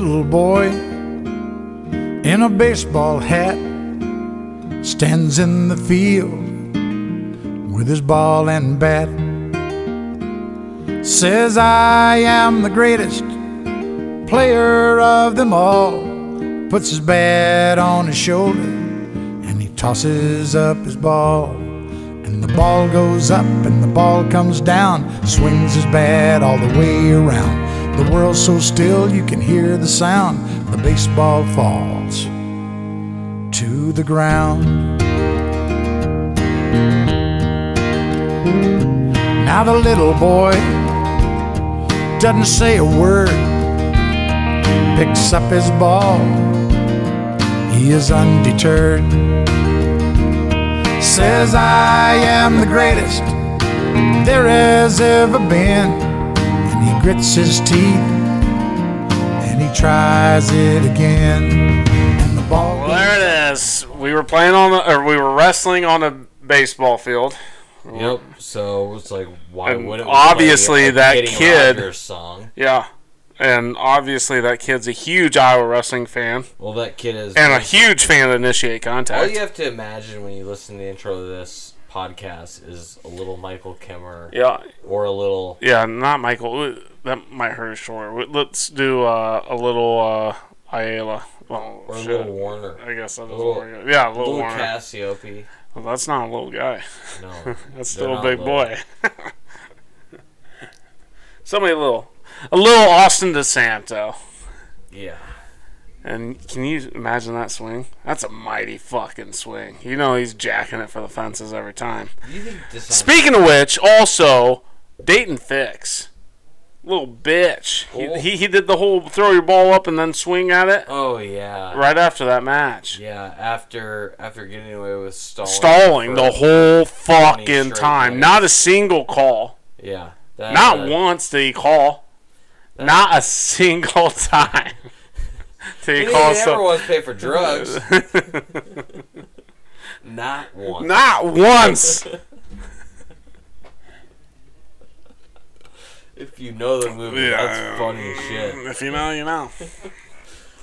little boy in a baseball hat stands in the field with his ball and bat. Says, I am the greatest player of them all. Puts his bat on his shoulder and he tosses up his ball. And the ball goes up and the ball comes down. Swings his bat all the way around. The world's so still you can hear the sound. The baseball falls to the ground. Now the little boy doesn't say a word, picks up his ball. He is undeterred. Says, I am the greatest there has ever been. And he grits his teeth and he tries it again. And the ball Well, there it is. We were playing on the, or we were wrestling on a baseball field. Yep. So it's like, why And wouldn't we obviously play that kid- song? Yeah. And obviously that kid's a huge Iowa wrestling fan Well, that kid is. and a huge fan of Initiate Contact. All Contact. you have to imagine when you listen to the intro of this podcast is a little Michael Kimmer Yeah. or a little. Yeah, not Michael. That might hurt shoulder. Let's do uh, a little uh, Ayala. Well, Or a little Warner. I guess that is little- we're- Yeah, a A little, little Warner. Cassioppi. Well, that's not a little guy. No. That's still a big little. boy. Somebody little. A little Austin DeSanto. Yeah. And can you imagine that swing? That's a mighty fucking swing. You know he's jacking it for the fences every time. Think Speaking of which, also Daton Fix, little bitch. Oh. He, he he did the whole throw your ball up and then swing at it Oh yeah. right after that match. Yeah. After after getting away with stalling. Stalling the whole fucking time. minutes. Not a single call. Yeah. That, Not once did he call. Not a single time. did He he call never so- was pay for drugs. Not once. Not once. If you know the movie, that's funny as shit. If you know, you know.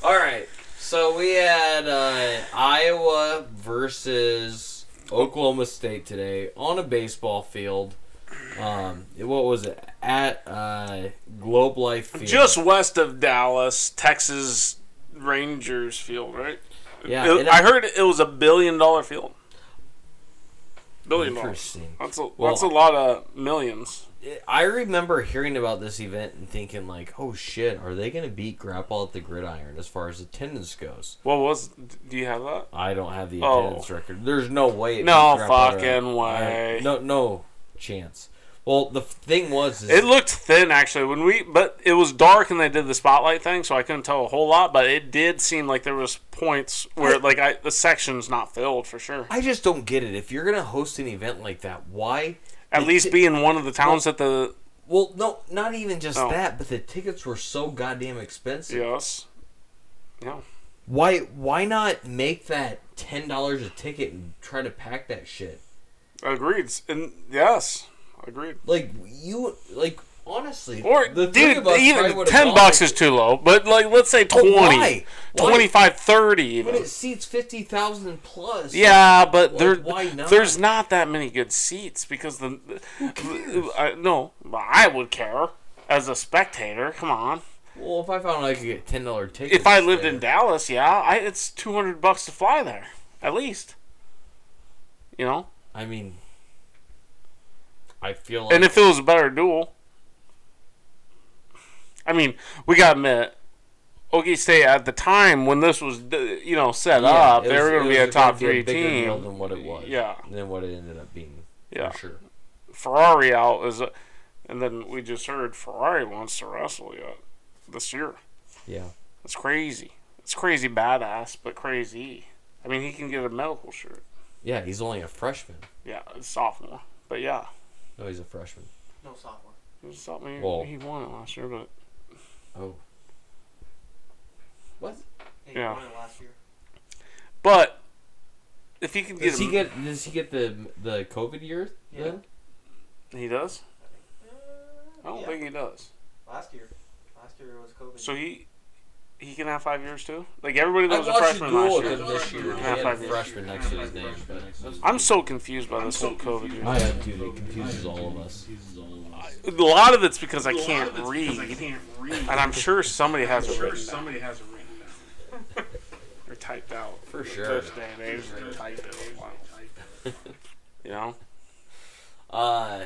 All right. So we had uh, Iowa versus Oklahoma State today on a baseball field. Um, what was it at uh, Globe Life Field? Just west of Dallas, Texas Rangers field, right? yeah. It- and I heard it was a billion dollar field. Billion dollars. Interesting. That's a Well- that's a lot of millions. I remember hearing about this event and thinking like, "Oh shit, are they going to beat Grapple at the Gridiron as far as attendance goes?" What was? Do you have that? I don't have the Oh. attendance record. There's no way. it No beat Grapple at- fucking way. I- no, no chance. Well, the thing was, is It looked thin actually when we, but it was dark and they did the spotlight thing, so I couldn't tell a whole lot. But it did seem like there was points where I- like I the section's not filled for sure. I just don't get it. If you're gonna host an event like that, why? At least ti- be in one of the towns that the Well, no, not even just that, but the tickets were so goddamn expensive. yes, yeah. Why? Why not make that ten dollars a ticket and try to pack that shit? Agreed. And yes, agreed. Like you, like honestly, Or the three dude, of us even ten gone bucks is too low. But like, let's say But 20, why? Why? 25, 30 But even. it seats fifty thousand plus. Yeah, but Like, there, why not? there's not that many good seats because the. I, no, I would care as a spectator. Come on. Well, if I found I could get ten dollar tickets, If I lived there- in Dallas, yeah, I, it's two hundred bucks to fly there, at least. You know, I mean, I feel like and if it was a better dual, I mean, we got admit, Okie State at the time when this was, you know, set Yeah, up, they were going to be a top a three deal team. than what it was. Yeah, than what it ended up being. yeah. for sure. Ferrari out is, a, and then we just heard Ferrari wants to wrestle yet this year. Yeah. it's crazy. It's crazy badass, but crazy. I mean, he can get a medical shirt. Yeah, he's only a freshman. Yeah, it's sophomore. But yeah, No, he's a freshman. No sophomore. he was something. Well- he won it last year, but Oh. What? He Yeah. won it last year. but if he can get, Does he a- get? Does he get the the COVID year? Yeah. Then? he does. I uh, don't Yeah. think he does. Last year. Last year was COVID. So he, he can have five years too. Like everybody that was a freshman last year. him this year. He Yeah, had five years. freshman next to his name. I'm so confused by this whole COVID. year. I am, dude. It confuses all of us. A lot of it's because I can't read, and I'm sure somebody has it written. Somebody has it written down. or typed out. For sure. This day and age, they type it. Wow. You know. Uh,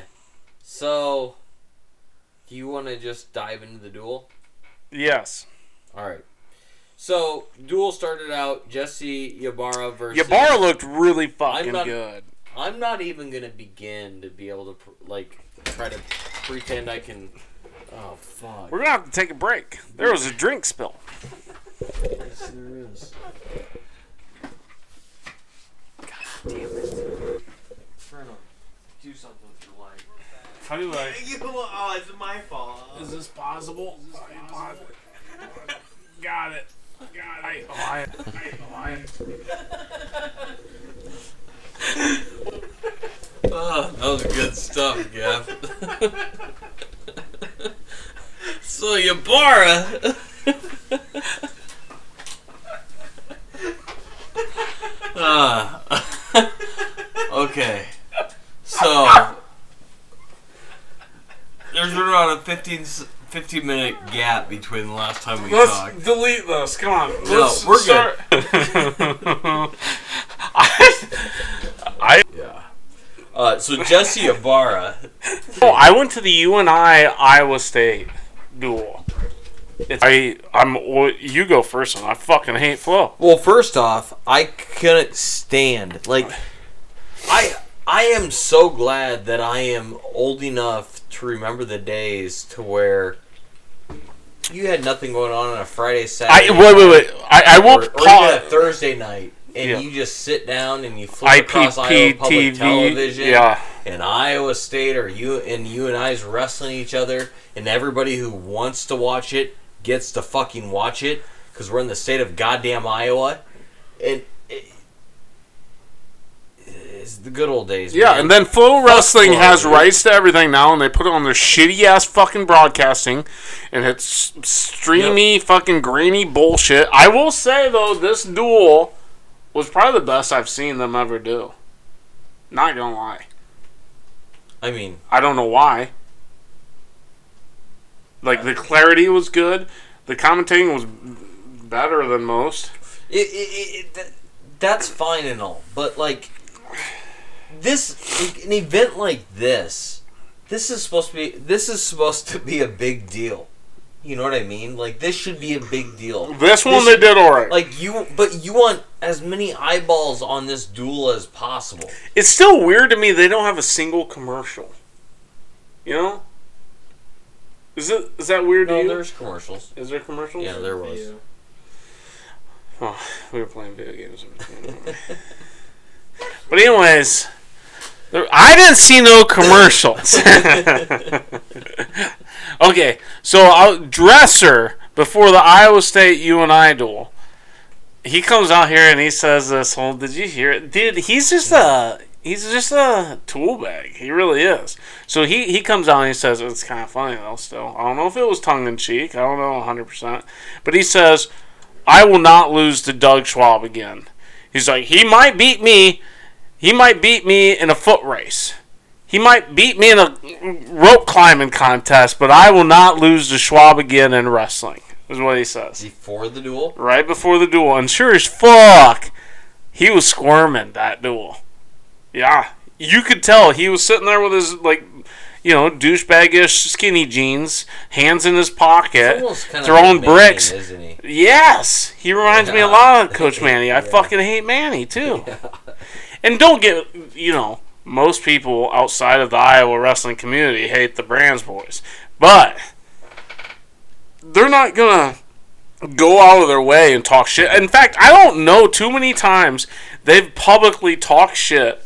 so, do you want to just dive into the dual? Yes. All right. So, dual started out Jesse Ybarra versus. Ybarra looked really fucking not- good. I'm not even gonna begin to be able to pr- like try to pretend I can. Oh fuck. We're gonna have to take a break. There was a drink spill. Yes, there is. God damn it. Fernand, do something with your life. How do I? You, oh, it's my fault. Is this possible? Got it. Got it. I, I, Oh, that was good stuff, Gav. so Ybarra. Ah. okay. So there's been around a 15, s- 15 minute gap between the last time we Let's talked. delete this. Come on. No, Let's we're start. I, I, Yeah. Uh, so Jesse Ybarra. oh, I went to the UNI Iowa State dual. It's, I, I'm. Well, you go first, and I fucking hate Flo. Well, first off, I couldn't stand like I I am so glad that I am old enough to remember the days to where you had nothing going on on a Friday, I Saturday, wait, wait, wait. I, I or, will or even a. Thursday night, and Yeah. you just sit down and you flip across Iowa IPP Public TV. Television, Yeah. and Iowa State or you and you and I's wrestling each other, and everybody who wants to watch it gets to fucking watch it because we're in the state of goddamn Iowa, and it, it's the good old days. Yeah, man. and then Flo Wrestling Flo, has dude. rights to everything now, and they put it on their shitty ass fucking broadcasting, and it's streamy, fucking grainy bullshit. I will say though, this dual was probably the best I've seen them ever do. Not gonna lie, I mean, I don't know why. Like the clarity was good, the commentating was better than most. it, it, it, that, that's fine and all, but like this, an event like this, this is supposed to be this is supposed to be a big deal. You know what I mean? Like this should be a big deal. This one This- they did alright. Like you, but you want as many eyeballs on this dual as possible. It's still weird to me they don't have a single commercial. You know? Is it is that weird to No, you? there's commercials. Is there commercials? Yeah, there was. Oh, we were playing video games. but anyways, I didn't see no commercials. okay, so uh, Dresser before the Iowa State UNI dual, he comes out here and he says this whole. Did you hear it, dude? He's just a he's just a tool bag. He really is. So he he comes out and he says it's kind of funny though. Still, I don't know if it was tongue in cheek. I don't know 100, percent but he says. I will not lose to Doug Schwab again. He's like, he might beat me. He might beat me in a foot race. He might beat me in a rope climbing contest, but I will not lose to Schwab again in wrestling, is what he says. Before the dual, Right before the dual. And sure as fuck, he was squirming that dual. Yeah. You could tell he was sitting there with his, like, you know, douchebagish skinny jeans, hands in his pocket, throwing Manning, bricks. isn't he? Yes, he reminds me a lot of Coach Manny. I Yeah. fucking hate Manny too. And don't get you know most people outside of the Iowa wrestling community hate the Brands boys, but they're not gonna go out of their way and talk shit. In fact, I don't know too many times they've publicly talked shit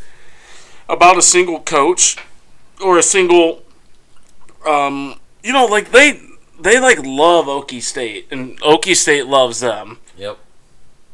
about a single coach or a single um you know like they they like love Okie State and Okie State loves them. Yep.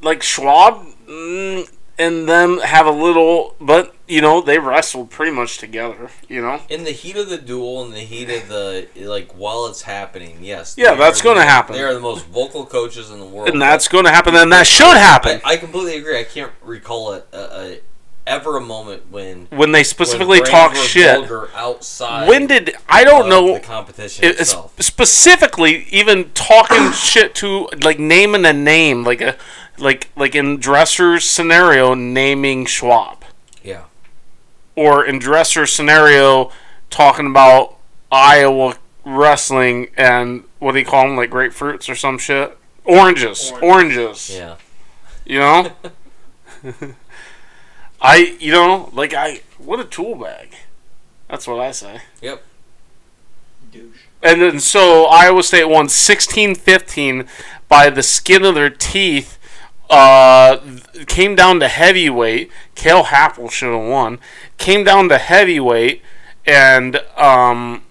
Like Schwab mm, and them have a little but you know, they wrestled pretty much together. You know, In the heat of the dual, in the heat of the like while it's happening, yes. Yeah, that's gonna the- happen. They are the most vocal coaches in the world. and that's going to happen, and that should happen. I, I completely agree. I can't recall a, a ever a moment when when they specifically when talk were shit. outside. When did I don't know the competition it- itself. specifically even talking shit to like naming a name like a like like in Dresser's scenario naming Schwab Yeah, or in Dresser's scenario talking about Iowa wrestling and what do you call them like grapefruits or some shit oranges oranges yeah. you know I you know like I what a tool bag that's what I say Yep. Douche. And then so Iowa State won 16-15 by the skin of their teeth. Uh, came down to heavyweight. Kale Happel should have won. Came down to heavyweight, and um,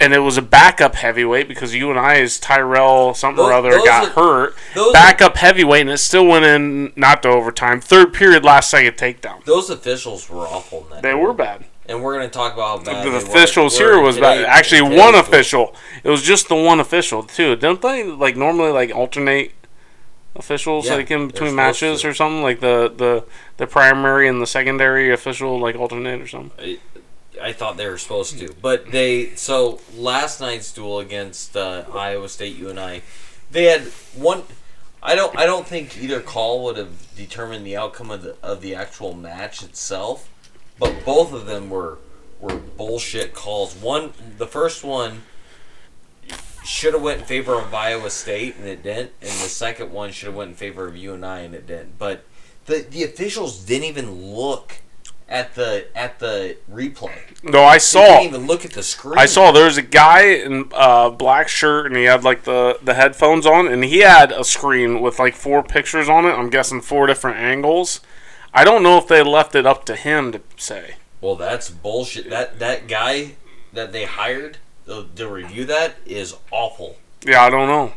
and it was a backup heavyweight because you and I I's Tyrell something or other got are- hurt. those- Backup heavyweight, and it still went in not to overtime. Third period, last second takedown. Those officials were awful. They were bad. and we're gonna talk about how bad the officials were, here were was today- bad. Actually, one official. It was just the one official too. Don't they like normally like alternate officials Yeah, like in between matches or something? Like the the the primary and the secondary official like alternate or something. I thought they were supposed to, but they. So last night's dual against uh, Iowa State UNI, they had one. I don't. I don't think either call would have determined the outcome of the of the actual match itself, but both of them were were bullshit calls. One, the first one should have went in favor of Iowa State and it didn't, and the second one should have went in favor of UNI and I, and it didn't. But the the officials didn't even look at the at the replay. No, I saw. didn't even look at the screen. I saw there was a guy in a black shirt and he had like the, the headphones on and he had a screen with like four pictures on it. I'm guessing four different angles. I don't know if they left it up to him to say. Well, that's bullshit. That that guy that they hired to, to review that is awful. Yeah, I don't know.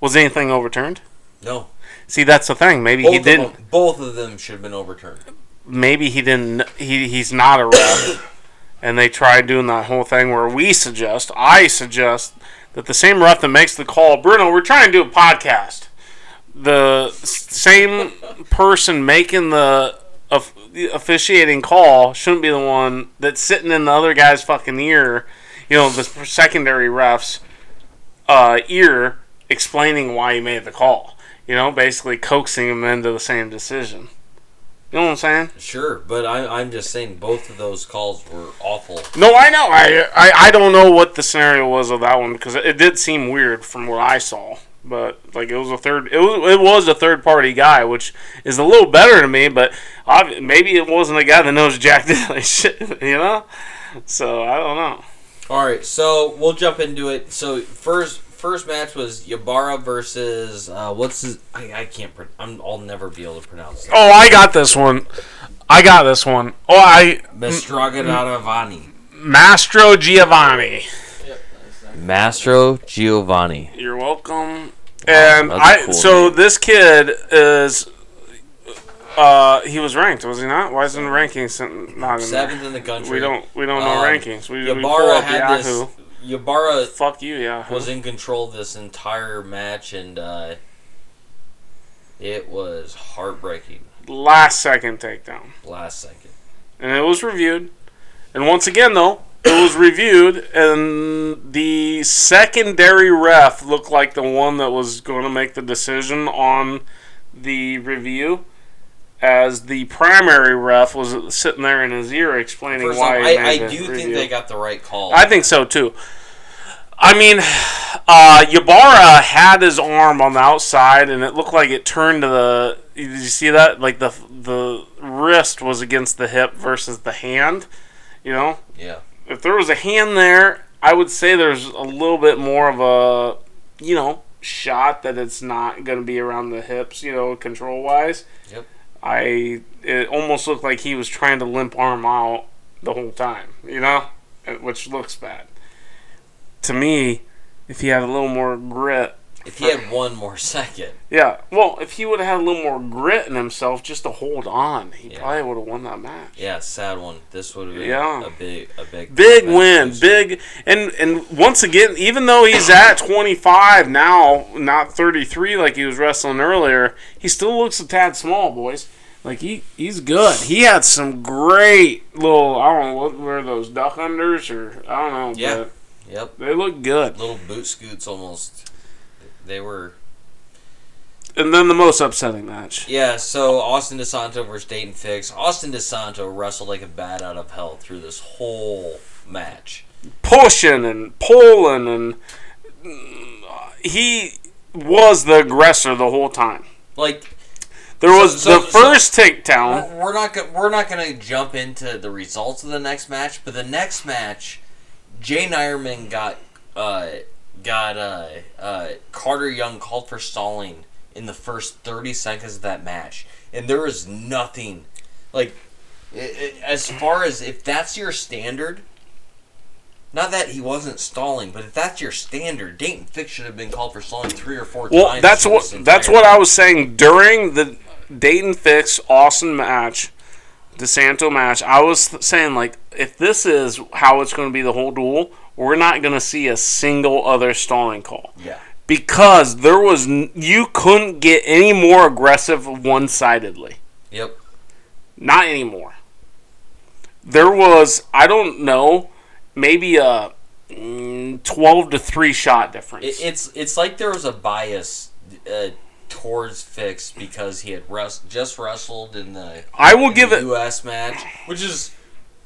Was anything overturned? No, See, that's the thing. Maybe both he didn't. them, both of them should have been overturned. Maybe he didn't. He he's not a ref, and they tried doing that whole thing where we suggest, I suggest that the same ref that makes the call, Bruno, we're trying to do a podcast. The same person making the officiating call shouldn't be the one that's sitting in the other guy's fucking ear. You know, the secondary ref's uh, ear explaining why he made the call. You know, basically coaxing him into the same decision. You know what I'm saying? Sure, but I, I'm just saying both of those calls were awful. No, I know. I, I I don't know what the scenario was of that one because it, it did seem weird from what I saw. But like it was a third, it was it was a third party guy, which is a little better to me. But obvi- maybe it wasn't a guy that knows Jack shit, you know. So I don't know. All right, so we'll jump into it. So first first match was Ybarra versus uh, what's his? I, I can't. Pro- I'm, I'll never be able to pronounce it. Oh, I got this one. I got this one. Oh, I Mastragaravani. Mastrogiovanni. Mastro Giovanni. You're welcome. And I cool so name. this kid is uh he was ranked, was he not? Why isn't the rankings not in Seventh in the there? country. We don't we don't know Um, rankings. We, we pull Ybarra up had Yahoo. this. Ybarra Fuck you, Yahoo. was in control this entire match, and uh, it was heartbreaking. Last second takedown. Last second. And it was reviewed. And once again though, it was reviewed and the secondary ref looked like the one that was going to make the decision on the review as the primary ref was sitting there in his ear explaining First why I, I do think they got the right call. I think so too. I mean, uh, Ybarra had his arm on the outside, and it looked like it turned to the. Did you see that? Like the the wrist was against the hip versus the hand. You know, Yeah. if there was a hand there, I would say there's a little bit more of a, you know, shot that it's not going to be around the hips. You know, control wise. I it almost looked like he was trying to limp arm out the whole time. You know, which looks bad. To me, if he had a little more grit, If he had one more second, Yeah. Well, if he would have had a little more grit in himself just to hold on, he Yeah. probably would have won that match. yeah, sad one. This would have been Yeah. a big, a big, Big win, big, and and once again, even though he's at 25 now, not 33 like he was wrestling earlier, he still looks a tad small, boys. Like he he's good. He had some great little I don't know what were those duck unders or I don't know. Yeah. but Yep, they look good. little boot scoots almost. They were And then the most upsetting match. Yeah, so Austin DeSanto versus Daton Fix. Austin DeSanto wrestled like a bat out of hell through this whole match. pushing and pulling and he was the aggressor the whole time. Like There was so- the so- first takedown. we're we're not go- we're not gonna jump into the results of the next match, but the next match, Jaydin Eierman got uh, got uh, uh, Carter Young called for stalling in the first thirty seconds of that match, and there was nothing like i i as far as if that's your standard. Not that he wasn't stalling, but if that's your standard, Daton Fix should have been called for stalling three or four Well, times. that's what that's what I was saying during the Daton Fix Austin match, DeSanto match. I was saying like if this is how it's going to be the whole dual, we're not going to see a single other stalling call Yeah. because there was n- you couldn't get any more aggressive one sidedly. Yep. Not anymore. There was I don't know maybe a mm, twelve to three shot difference. It's it's like there was a bias uh, towards Fix because he had rest, just wrestled in the, I will give the it. U.S. match, which is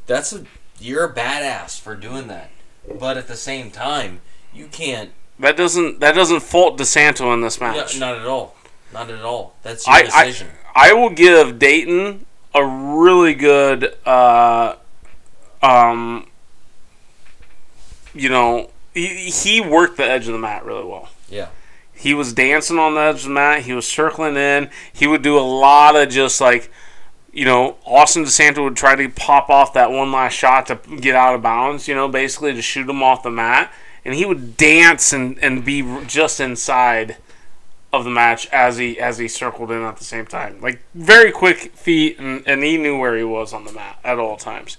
that's a you're a badass for doing that. But at the same time, you can't. That doesn't that doesn't fault DeSanto in this Yeah, match. not at all. Not at all. That's your I, I decision. I will give Daton a really good uh, um you know he, he worked the edge of the mat really well. yeah. He was dancing on the edge of the mat. He was circling in. He would do a lot of just like, you know, Austin DeSanto would try to pop off that one last shot to get out of bounds, you know, basically to shoot him off the mat. And he would dance and, and be just inside of the match as he as he circled in at the same time. Like very quick feet and, and he knew where he was on the mat at all times.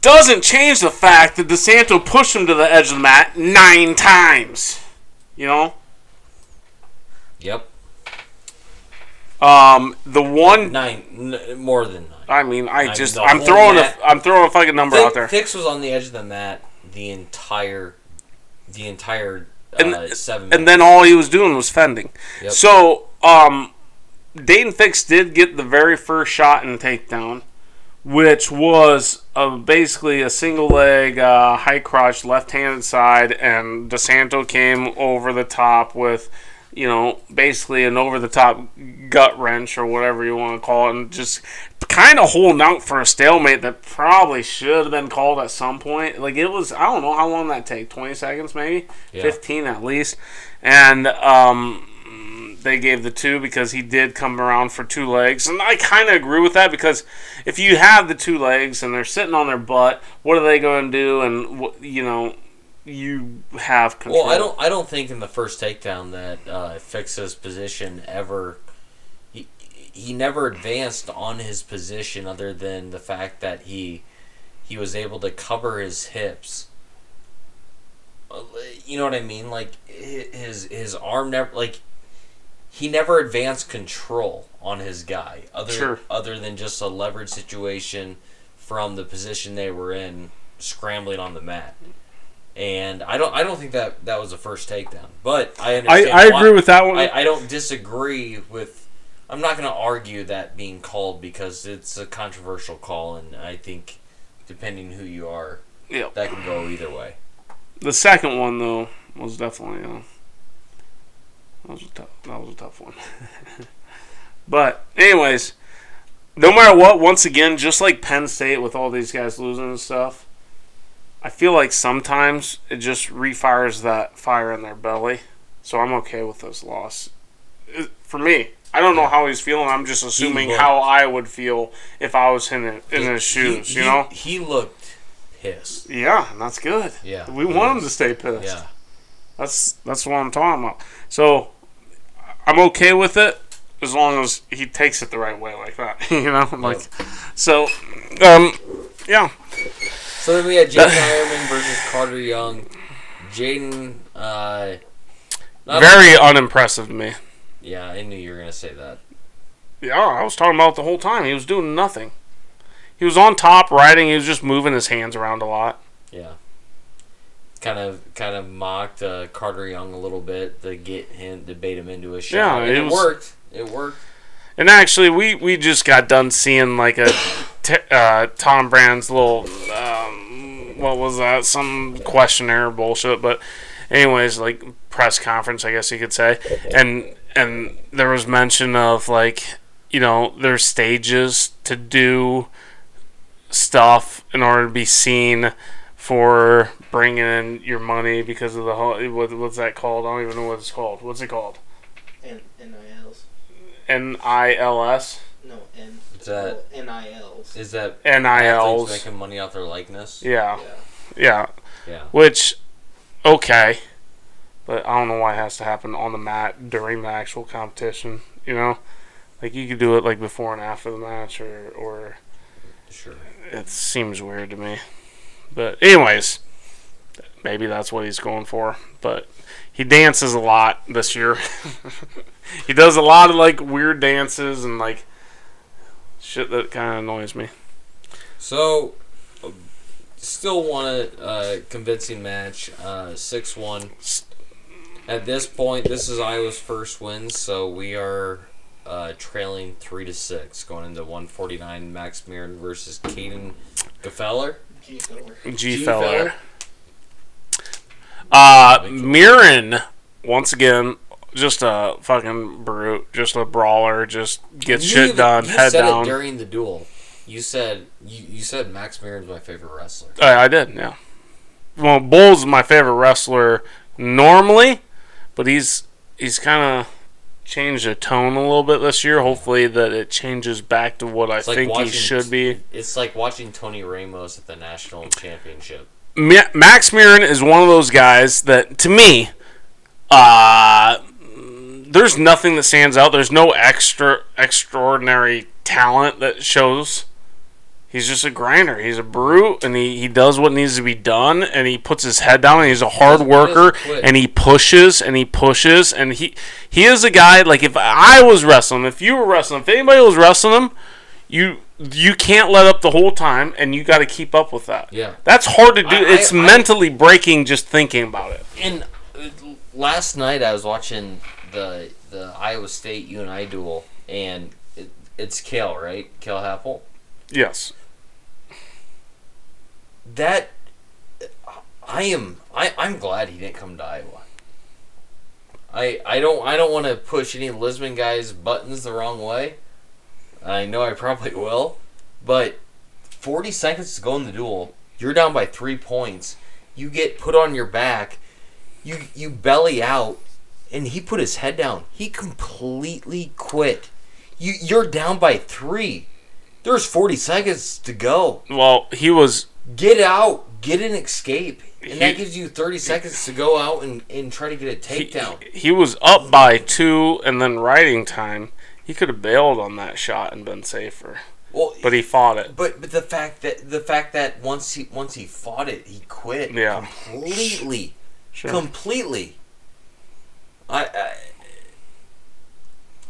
Doesn't change the fact that DeSanto pushed him to the edge of the mat nine times. You know? Yep. Um, the one, Nine. N- more than nine. I mean, I mean, just, I'm throwing a, I'm throwing a fucking number Fi- out there. Fix was on the edge of the mat the entire, the entire uh, And- seven. And then all he was doing was fending. Yep. So, um, Daton Fix did get the very first shot and takedown, which was basically a single leg uh, high crotch left handed side, and DeSanto came over the top with, you know, basically an over the top gut wrench or whatever you want to call it, and just kind of holding out for a stalemate that probably should have been called at some point. Like it was, I don't know how long that take, twenty seconds maybe, Yeah. fifteen at least, and um, they gave the two because he did come around for two legs, and I kind of agree with that because if you have the two legs and they're sitting on their butt, what are they going to do? And you know, you have control. Well, I don't. I don't think in the first takedown that uh, Fix's position ever. He he never advanced on his position other than the fact that he he was able to cover his hips. Uh, You know what I mean? Like his his arm never like he never advanced control on his guy other Sure. other than just a leverage situation from the position they were in scrambling on the mat and I don't I don't think that that was the first takedown. But I I, understand. I why- agree with that one. I, I don't disagree with. I'm not going to argue that being called because it's a controversial call, and I think depending who you are, yeah. that can go either way. The second one though was definitely uh, that was a tough that was a tough one. but anyways, no matter what, once again, just like Penn State with all these guys losing and stuff, I feel like sometimes it just refires that fire in their belly. So I'm okay with this loss. Uh, for me, I don't know how he's feeling. I'm just assuming how I would feel if I was in it, in He- his shoes. he, you know? he looked pissed. Yeah, and that's good. Yeah, we he want him to stay pissed. Yeah, That's that's what I'm talking about. So I'm okay with it as long as he takes it the right way, like that. you know, like so. Um, yeah, So then we had Jaydin Eierman versus Carter Young. Jaydin, uh, not- very unimpressive to me. Yeah, I knew you were gonna say that. Yeah, I was talking about it the whole time. He was doing nothing. He was on top riding. He was just moving his hands around a lot. Yeah. Kind of, kind of mocked uh, Carter Young a little bit to get him to bait him into a shot. Yeah, and it it, was- worked. It worked. And actually, we, we just got done seeing like a t- uh, Tom Brand's little um, what was that? Some questionnaire bullshit. But anyways, like press conference, I guess you could say. And and there was mention of like you know there's stages to do stuff in order to be seen for bringing in your money because of the whole what, what's that called? I don't even know what it's called. What's it called? N- NILs. N I L S. No, N. Is that well, NILs. is that NILs. making money off their likeness? Yeah, yeah. yeah. Yeah. Which, okay, but I don't know why it has to happen on the mat during the actual competition. You know, like you could do it like before and after the match, or or Sure. it seems weird to me. But anyways, maybe that's what he's going for. But he dances a lot this year. he does a lot of like weird dances and like shit that kind of annoys me. So, uh, still won a uh, convincing match, uh, six one. At this point, this is Iowa's first win, so we are uh, trailing three to six, going into one forty nine. Max Murin versus Caden Gfeller. G filler. G G feller. feller. Uh, Murin, once again, just a fucking brute, just a brawler, just gets You shit even- done, you head said down. it during the dual. You said you, you said Max Murin's my favorite wrestler. I, I did, yeah. Well, Bull's my favorite wrestler normally, but he's he's kind of changed the tone a little bit this year. Hopefully, that it changes back to what I like think he should be. It's like watching Tony Ramos at the national championship. Ma- Max Murin is one of those guys that, to me, uh, there's nothing that stands out. There's no extra extraordinary talent that shows. He's just a grinder. He's a brute, and he, he does what needs to be done, and he puts his head down, and he's a hard worker, and he pushes and he pushes, and he he is a guy like if I was wrestling, if you were wrestling, if anybody was wrestling him, you you can't let up the whole time, and you got to keep up with that. Yeah. That's hard to do. I- I- it's I- mentally breaking just thinking about it. And uh, last night I was watching the the Iowa State U and I dual, and it, it's Kale, right? Kale Happel. Yes. That I am. I I'm glad he didn't come to Iowa. I I don't I don't want to push any Lisbon guys' buttons the wrong way. I know I probably will, but 40 seconds to go in the dual. You're down by three points. You get put on your back. You you belly out, and he put his head down. He completely quit. You you're down by three. There's 40 seconds to go. Well, he was. Get out. Get an escape. And He- that gives you 30 seconds to go out and, and try to get a He, takedown. he was up by two, and then riding time. He could have bailed on that shot and been safer, Well, but he fought it. But but the fact that the fact that once he once he fought it, he quit Yeah. completely, Sure. completely. I, I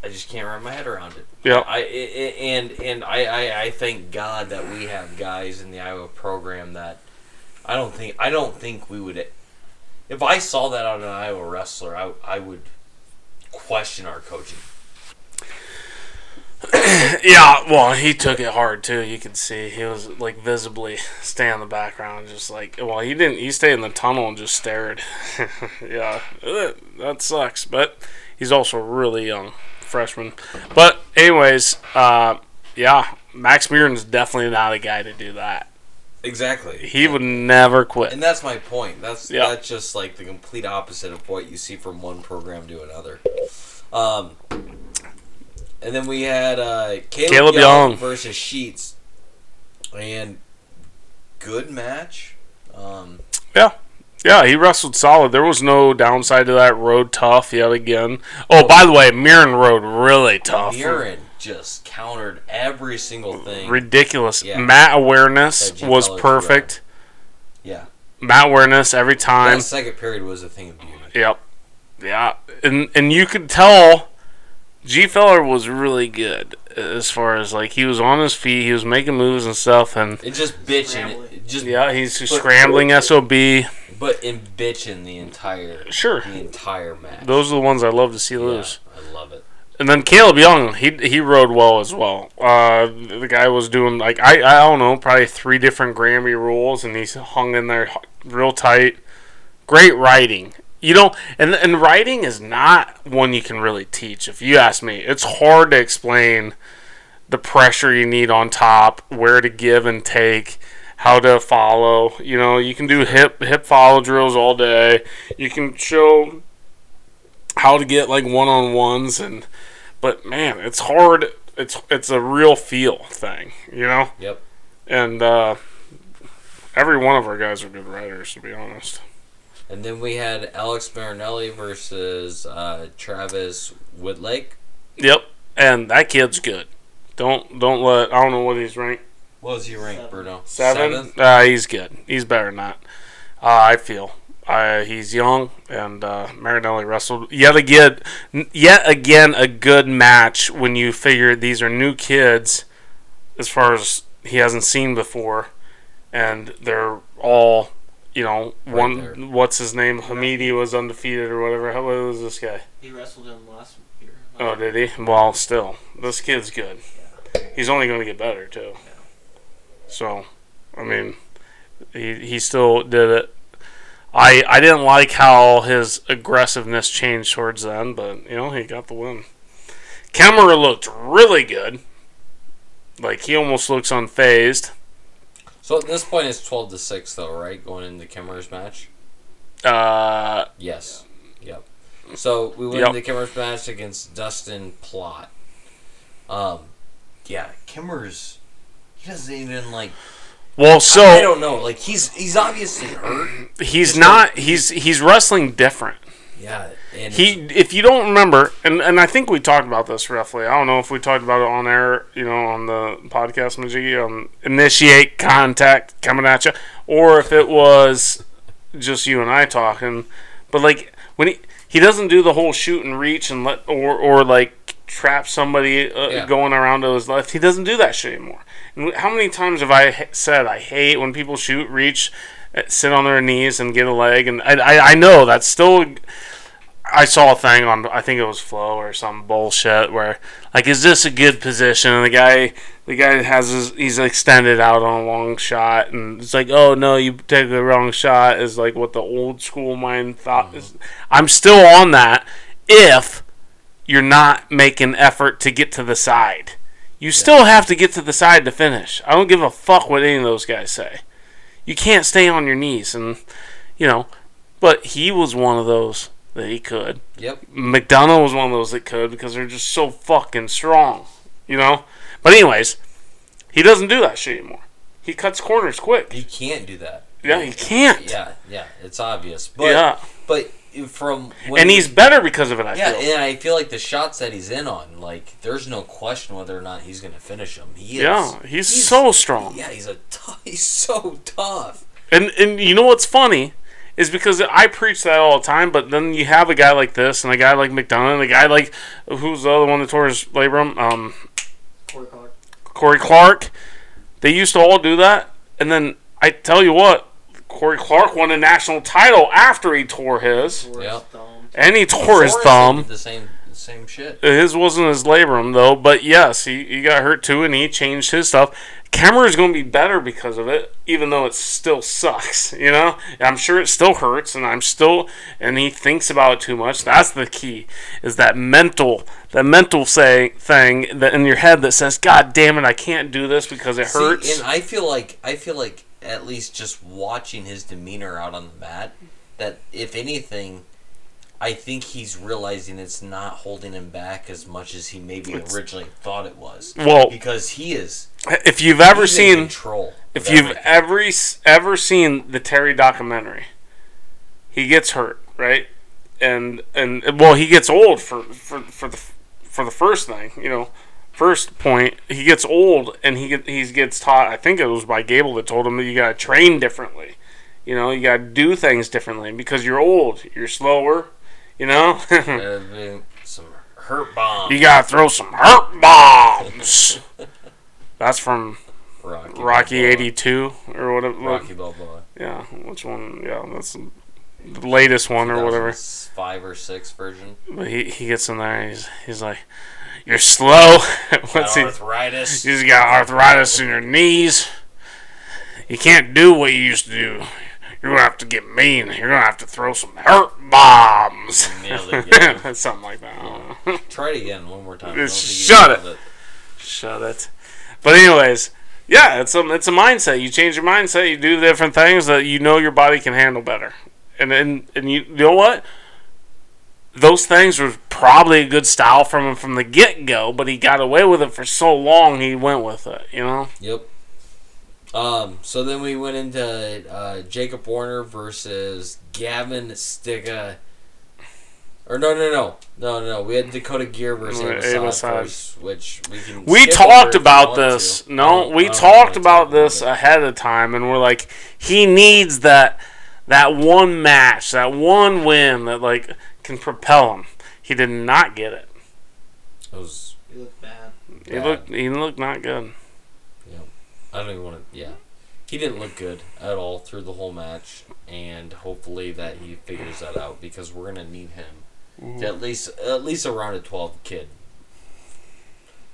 I just can't wrap my head around it. Yeah. I, I and and I, I I thank God that we have guys in the Iowa program that I don't think I don't think we would. If I saw that on an Iowa wrestler, I I would question our coaching. Yeah, well, he took it hard too. You could see he was like visibly stay in the background, just like well, he didn't. He stayed in the tunnel and just stared. yeah, that sucks. But he's also really young, freshman. But anyways, uh, yeah, Max Murin's definitely not a guy to do that. Exactly. He would never quit. And that's my point. That's Yeah. that's just like the complete opposite of what you see from one program to another. Um, and then we had uh, Kaleb, Kaleb Young, Young. versus Sheets, and good match. Um, Yeah, yeah, he wrestled solid. There was no downside to that. Road tough yet again. Oh, by the way, Murin rode really tough. Murin just countered every single thing. Ridiculous. Yeah. Mat awareness was perfect. yeah, Mat awareness every time. that second period was a thing of beauty. Yep. Yeah. And and you could tell G Feller was really good as far as like he was on his feet, he was making moves and stuff and It just bitching, it just yeah, he's But- scrambling SOB. but in bitching the entire Sure. the entire match. Those are the ones I love to see Yeah, lose. I love it. And then Kaleb Young, he he rode well as well. Uh, the guy was doing like I I don't know, probably three different Granby rolls, and he's hung in there real tight. Great riding, you know, and and riding is not one you can really teach. If you ask me, it's hard to explain the pressure you need on top, where to give and take, how to follow. You know, you can do hip hip follow drills all day. You can show how to get like one on ones and but man, it's hard. It's it's a real feel thing, you know. Yep. And uh, every one of our guys are good riders, to be honest. And then we had Alex Marinelli versus uh, Travis Wittlake. Yep. And that kid's good. Don't don't let. I don't know what he's ranked. What was he ranked, Seven. Bruno? Seven. Seventh? Uh, he's good. He's better than that. Uh, I feel. Uh, he's young, and uh, Marinelli wrestled yet again. Yet again, a good match when you figure these are new kids, as far as he hasn't seen before, and they're all, you know, Right one. there. what's his name? Hamidi was undefeated or whatever. How was this guy? He wrestled him last year. Oh, did he? Well, still, this kid's good. He's only going to get better too. So, I mean, he he still did it. I I didn't like how his aggressiveness changed towards then, but you know he got the win. Camera looked really good. Like he almost looks unfazed. So at this point, it's twelve to six, though, right? Going into Kimmer's match. Uh, Yes. Yep. So we win Yep. the Kimmer's match against Dustin Plott. Um, yeah, Kimmer's. He doesn't even like. well, so I so don't know. Like he's he's obviously hurt. he's just not. He's he's wrestling different. Yeah, and He, if you don't remember, and, and I think we talked about this roughly. I don't know if we talked about it on air, you know, on the podcast, Majiggy, on initiate contact coming at you, or if it was just you and I talking. But like when he he doesn't do the whole shoot and reach and let or or like trap somebody uh, Yeah. going around to his left. He doesn't do that shit anymore. And how many times have I said I hate when people shoot, reach, Uh, sit on their knees and get a leg? And I I, I know that's still. I saw a thing on I think it was Flo or some bullshit where like is this a good position? And the guy the guy has his he's extended out on a long shot and it's like oh no you take the wrong shot is like what the old school mind thought is. Mm-hmm. I'm still on that if you're not making effort to get to the side. You still have to get to the side to finish. I don't give a fuck what any of those guys say you can't stay on your knees and you know but he was one of those that he could yep. McDonough was one of those that could because they're just so fucking strong, you know. But anyways, he doesn't do that shit anymore. He cuts corners quick. He can't do that. Yeah, he can't. Yeah, yeah, it's obvious. But yeah, but from when and he's better because of it. I yeah, feel. and I feel like the shots that he's in on, like, there's no question whether or not he's gonna finish them. He is. Yeah, he's, so strong. Yeah, he's a t- he's so tough. And and you know what's funny is because I preach that all the time, but then you have a guy like this and a guy like McDonough and a guy like who's the other one that tore his labrum, um, Corey Clark. Corey Clark. They used to all do that, and then I tell you what, Corey Clark won a national title after he tore his, Tore Yep. and he tore his thumb. The same same shit. His wasn't his labrum though, but yes, he, he got hurt too, and he changed his stuff. Kemerer is going to be better because of it, even though it still sucks. You know, I'm sure it still hurts, and I'm still, and he thinks about it too much. That's the key, is that mental, that mental say thing that in your head that says, "God damn it, I can't do this because it See, hurts." and I feel like I feel like at least just watching his demeanor out on the mat, that if anything, I think he's realizing it's not holding him back as much as he maybe It's- originally thought it was. well, Because he is if you've ever seen control. If you've ever ever seen the Terry documentary, he gets hurt, right? And and well, he gets old for for for the for the first thing, you know. First point, he gets old and he get, he gets taught. I think it was by Gable that told him that you gotta train differently. You know, you gotta do things differently because you're old. You're slower. You know, some hurt bombs. you gotta throw some hurt bombs. That's from Rocky, Rocky '82 or whatever. Rocky Balboa. Yeah, which one? Yeah, that's the latest one or whatever. Five or six version. But he, he gets in there and he's, he's like, You're slow. What's Got arthritis. He's got arthritis in your knees. You can't do what you used to do. You're gonna have to get mean. You're gonna have to throw some hurt bombs. It. Something like that. I don't know. Try it again one more time. I don't Just think you shut Shut it. But anyways, yeah, it's a it's a mindset. You change your mindset. You do different things that you know your body can handle better. And then and you, you know what? Those things were probably a good style from him from the get go, but he got away with it for so long. He went with it. You know. Yep. Um. So then we went into uh, Jacob Warner versus Gavin Sticka. Or no, no, no, no, no. We had Dakota Geer versus Right, Ava Ava Side Side. first, which we can. We talked over if you about this. to. No, we talked about this it. ahead of time, and we're like, he needs that that one match, that one win that like can propel him. He did not get it. It was. You look bad. He Bad. looked he looked not good. Yeah, I don't even want to. Yeah, he didn't look good at all through the whole match, and hopefully that he figures that out because we're gonna need him to at least at least around a twelve kid.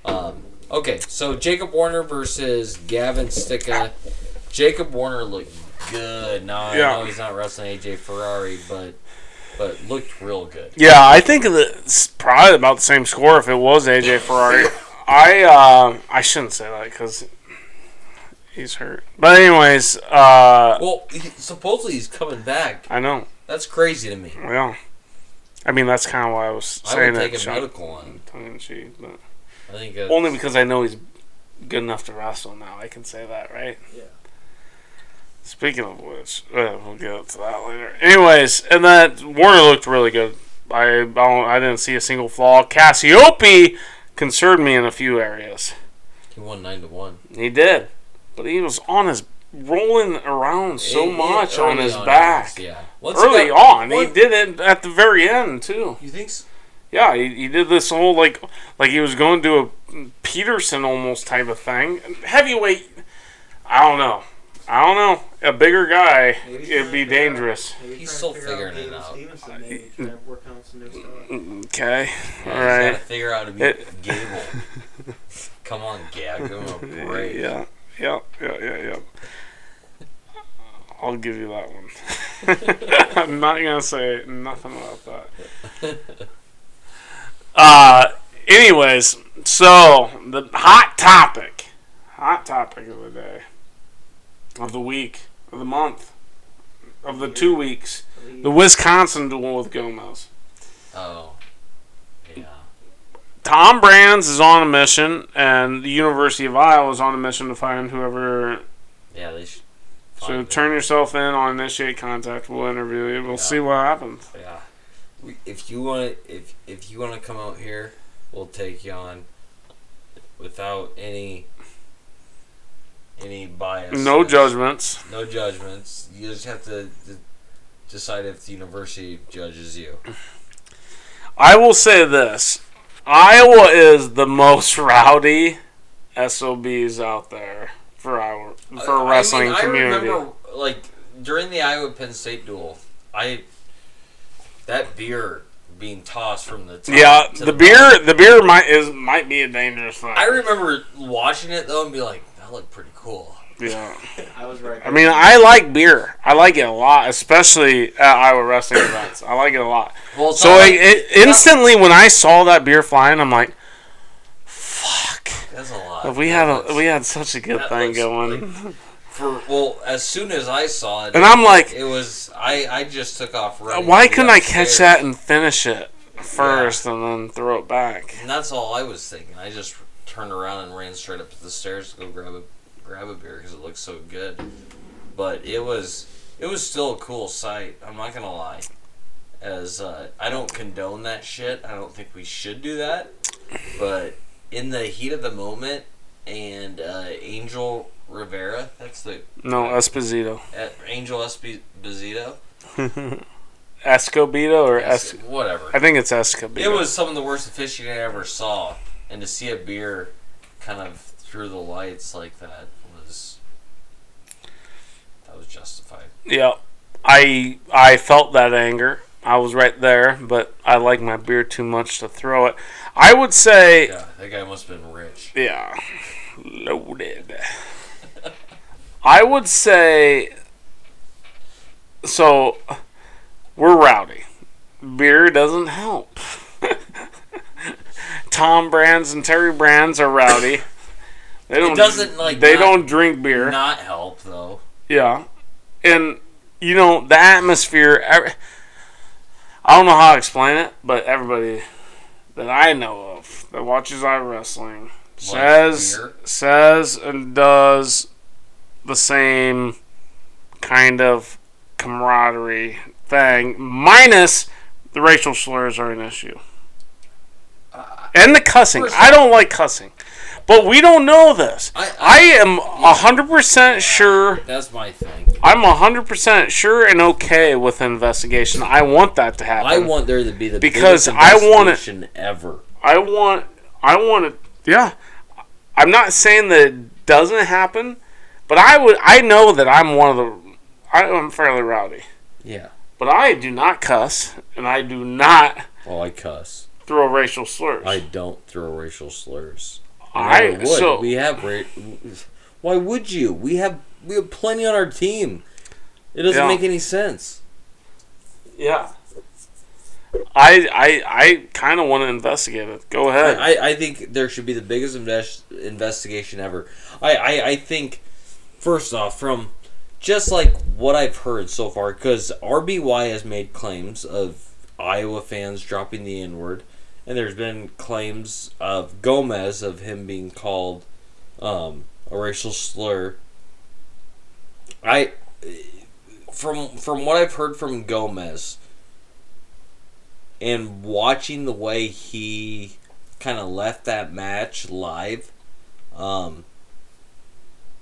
Um. Okay, so Jacob Warner versus Gavin Sticka. Jacob Warner looked good. Now I know he's not wrestling AJ Ferrari, but but it looked real good. Yeah, I think it's probably about the same score if it was AJ Ferrari. I uh, I shouldn't say that because he's hurt. But anyways, uh, Well, he, supposedly he's coming back. I know. That's crazy to me. Yeah. I mean, that's kind of why I was saying I would that. take a medical on. tongue in cheek, but I think only because I know he's good enough to wrestle now. I can say that, right? Yeah. Speaking of which, uh, we'll get to that later. Anyways, and that Warner looked really good. I I, don't, I didn't see a single flaw. Cassioppi concerned me in a few areas. he won nine to one. He did, but he was on his rolling around so It- it- much on his on, back. Yeah. Once Early got- on, he did it at the very end too. You think? So? Yeah, he, he did this whole like like he was going to a Peterson almost type of thing. Heavyweight, I don't know. I don't know. A bigger guy, Maybe it'd be to figure out- dangerous. He's still to figure figuring it Gable out. Stevenson, maybe try to work on some new stuff. Okay, Yeah, all He's right. got to figure out how to beat It- Gable. Come on, Gab, give him a break. Yeah, yeah, yeah, yeah, yeah. I'll give you that one. I'm not gonna say nothing about that. Uh, anyways, so the hot topic, hot topic of the day, of the week, of the month, of the two weeks, the Wisconsin duel with Gomez. Oh. Yeah. Tom Brands is on a mission, and the University of Iowa is on a mission to find whoever. Yeah, they should. So find turn him. yourself in on initiate contact. We'll interview you. We'll Yeah. see what happens. Yeah. We, if you want, if if you want to come out here, we'll take you on, without any. Any bias. No judgments. No judgments. You just have to d- decide if the university judges you. I will say this: Iowa is the most rowdy SOBs out there for our for I- wrestling I mean, community. I remember, like during the Iowa Penn State duel, I that beer being tossed from the top yeah, to the bottom. beer the beer might is might be a dangerous thing. I remember watching it though and be like, that looked pretty cool. yeah. I was right. I mean, I like beer. I like it a lot, especially at Iowa wrestling events. I like it a lot. Well, it's So not it, like- it, instantly, when I saw that beer flying, I'm like, "Fuck! that's a lot. We That had a, we had such a good that thing looks going." for well, as soon as I saw it, And I'm like- it was I I just took off running. Why couldn't I catch that and finish it first, and then throw it back? And that's all I was thinking. I just turned around and ran straight up the stairs to go grab a grab a beer because it looked so good. But it was It was still a cool sight. I'm not gonna lie. As uh, I don't condone that shit. I don't think we should do that. But in the heat of the moment, and uh, Angel Rivera, that's the No, Esposito. uh, Angel Esposito. Escobedo or Es- whatever. I think it's Escobedo. It was some of the worst officiating I ever saw, and to see a beer kind of through the lights like that was that was justified. Yeah, I I felt that anger. I was right there, but I like my beer too much to throw it. I would say, Yeah, that guy must have been rich. yeah, loaded. I would say, so we're rowdy. Beer doesn't help. Tom Brands and Terry Brands are rowdy. They don't. It doesn't, like, They don't drink beer. Not help though. Yeah, and you know the atmosphere. I don't know how to explain it, but everybody that I know of that watches eye wrestling says beer? says and does the same kind of camaraderie thing, minus the racial slurs are an issue. And the cussing. I don't like cussing. But we don't know this. I- I am 100% sure That's my thing. I'm 100% sure and okay with an investigation. I want that to happen. I want there to be the Because I want it- ever. I want I want it yeah. I'm not saying that it doesn't happen, but I would I know that I'm one of the I, I'm fairly rowdy. Yeah. But I do not cuss and I do not Oh, I cuss. Throw racial slurs. I don't throw racial slurs. I- never would. so- we have ra- Why would you? We have we have plenty on our team. It doesn't Yeah. make any sense. yeah. I I I kind of want to investigate it. Go ahead. I, I think there should be the biggest invest, investigation ever. I, I, I think, first off, from just like what I've heard so far, because RBY has made claims of Iowa fans dropping the N word, and there's been claims of Gomez of him being called um, a racial slur. I, from from what I've heard from Gomez, and watching the way he kind of left that match live, um,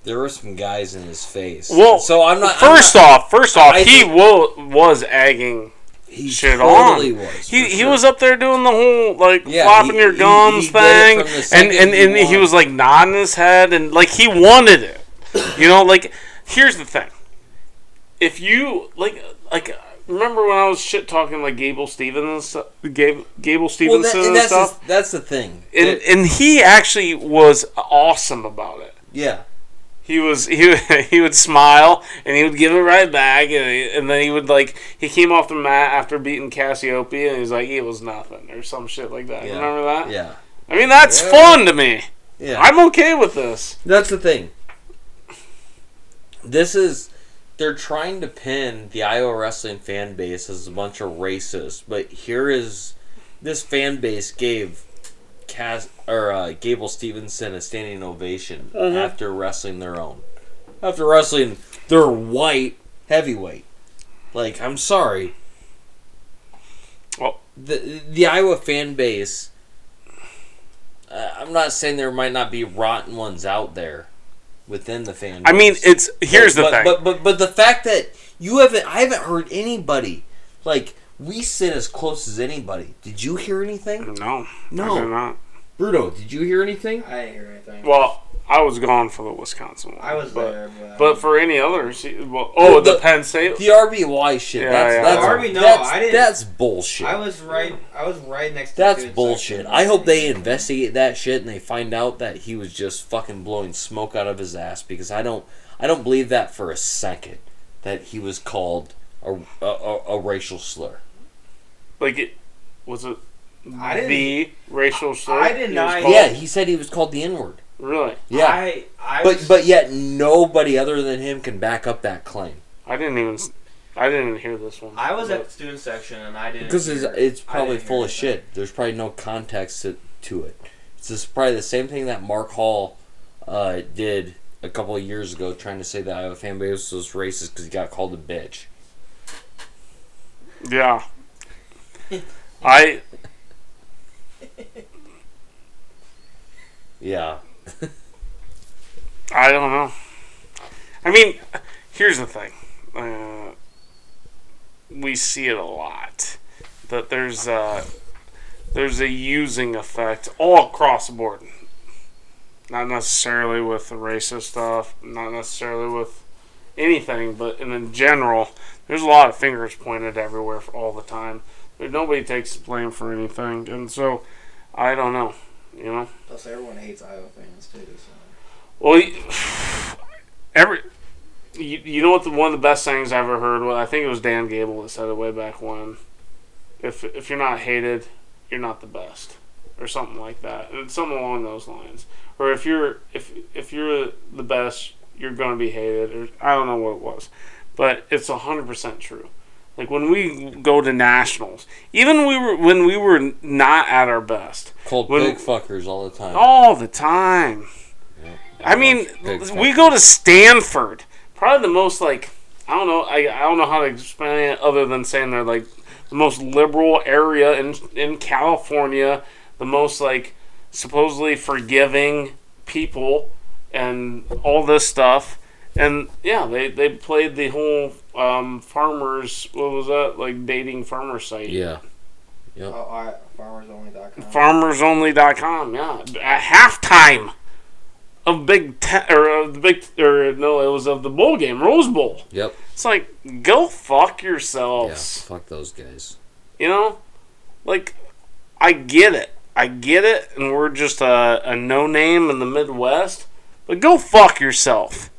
there were some guys in his face. well, so I'm not. First I'm not, off, first off, I he think- will, was egging he shit totally on. was. He, for he was up there doing the whole like Yeah, flopping he- your he- gums he it thing, and and, he and he was like nodding his head and like he wanted it. You know, like here's the thing: if you like, like remember when I was shit talking like Gable Stevens, Gable, Gable Well, that, and and that's stuff, the, that's the thing. and and he actually was awesome about it. yeah, He was he he would smile and he would give it right back and, he, and then he would like he came off the mat after beating Cassiopeia and he's like it was nothing or some shit like that. Yeah. Remember that? yeah, I mean that's Yeah. fun to me. yeah. I'm okay with this. That's the thing. This is they're trying to pin the Iowa wrestling fan base as a bunch of racists, but here is this fan base gave Cass or uh, Gable Stevenson a standing ovation after wrestling their own, after wrestling their white heavyweight. Like I'm sorry, Well, the the Iowa fan base. Uh, I'm not saying there might not be rotten ones out there within the fan. Base. I mean it's here's but, the thing. But, but but the fact that you haven't, I haven't heard anybody like we sit as close as anybody. Did you hear anything, no, No. I did not. Bruno? Did you hear anything? I didn't hear anything. Well, I was gone for the Wisconsin one. I was but, there, but, But for any others, well, oh, the, The- Penn State. The RBY shit. Yeah, that's yeah. that's, RB no, that's, I didn't- that's bullshit. I was right. I was right next. to That's student bullshit. section. I hope they investigate that shit and they find out that he was just fucking blowing smoke out of his ass because I don't I don't believe that for a second that he was called a, a, a, a racial slur. like it was it I didn't- the racial slur. I did not. called? Yeah, he said he was called the N word. really. Yeah. I, I But was, but yet nobody other than him can back up that claim I didn't even. I didn't even hear this one. I was But- at the student section and I didn't. because it's, hear- it's I probably full of anything. shit. There's probably no context to, to it. It's just probably the same thing that Mark Hall uh, did a couple of years ago trying to say that Iowa fan base was racist because he got called a bitch. Yeah. I Yeah. I don't know. I mean, here's the thing. Uh, we see it a lot that there's a, there's a using effect all across the board. Not necessarily with the racist stuff, not necessarily with anything, but in general, there's a lot of fingers pointed everywhere for all the time. There, nobody takes the blame for anything, and so I don't know. You know. Plus, everyone hates Iowa fans too. So. Well, every you, you know what the one of the best things I ever heard Well, I think it was Dan Gable that said it way back when. If if you're not hated, you're not the best, or something like that, and it's something along those lines. Or if you're if if you're the best, you're going to be hated, or I don't know what it was, but it's hundred percent true. Like when we go to nationals, even we were when we were not at our best, Called When- big fuckers all the time. all the time. I mean, Big we go to Stanford, probably the most like I don't know. I, I don't know how to explain it other than saying they're like the most liberal area in in California, the most like supposedly forgiving people, and all this stuff. And yeah, they they played the whole um, farmers. What was that like dating farmer site? Yeah. Oh, all right, farmersonly.com. farmersonly.com yeah at halftime of big ten or of the big or no it was of the bowl game rose bowl Yep. it's like go fuck yourselves. Yeah. Fuck those guys. you know like i get it i get it and we're just a, a no name in the midwest but go fuck yourself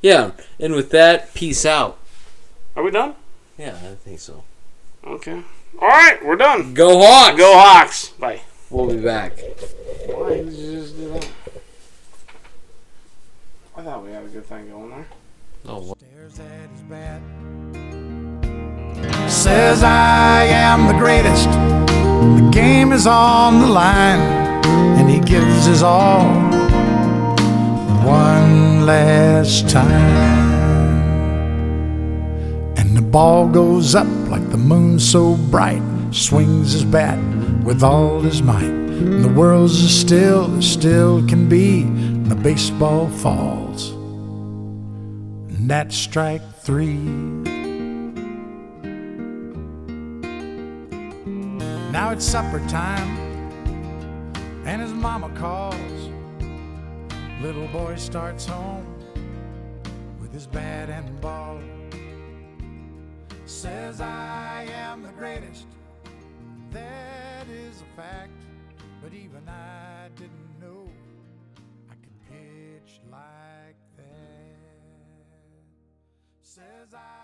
Yeah. And with that, peace out. are we done Yeah, I think so. okay all right we're done Go Hawks! go hawks bye We'll be back. why did you just do that i thought we had a good thing going there Oh, Stares at his bat. Says I am the greatest. The game is on the line, and he gives his all one last time. And the ball goes up like the moon so bright, swings his bat with all his might. And the world's as still as still can be, and the baseball falls. And that's strike three. Now it's supper time, and his mama calls. Little boy starts home with his bat and ball. Says I am the greatest. That is a fact, but even I didn't know I could pitch like that. Says I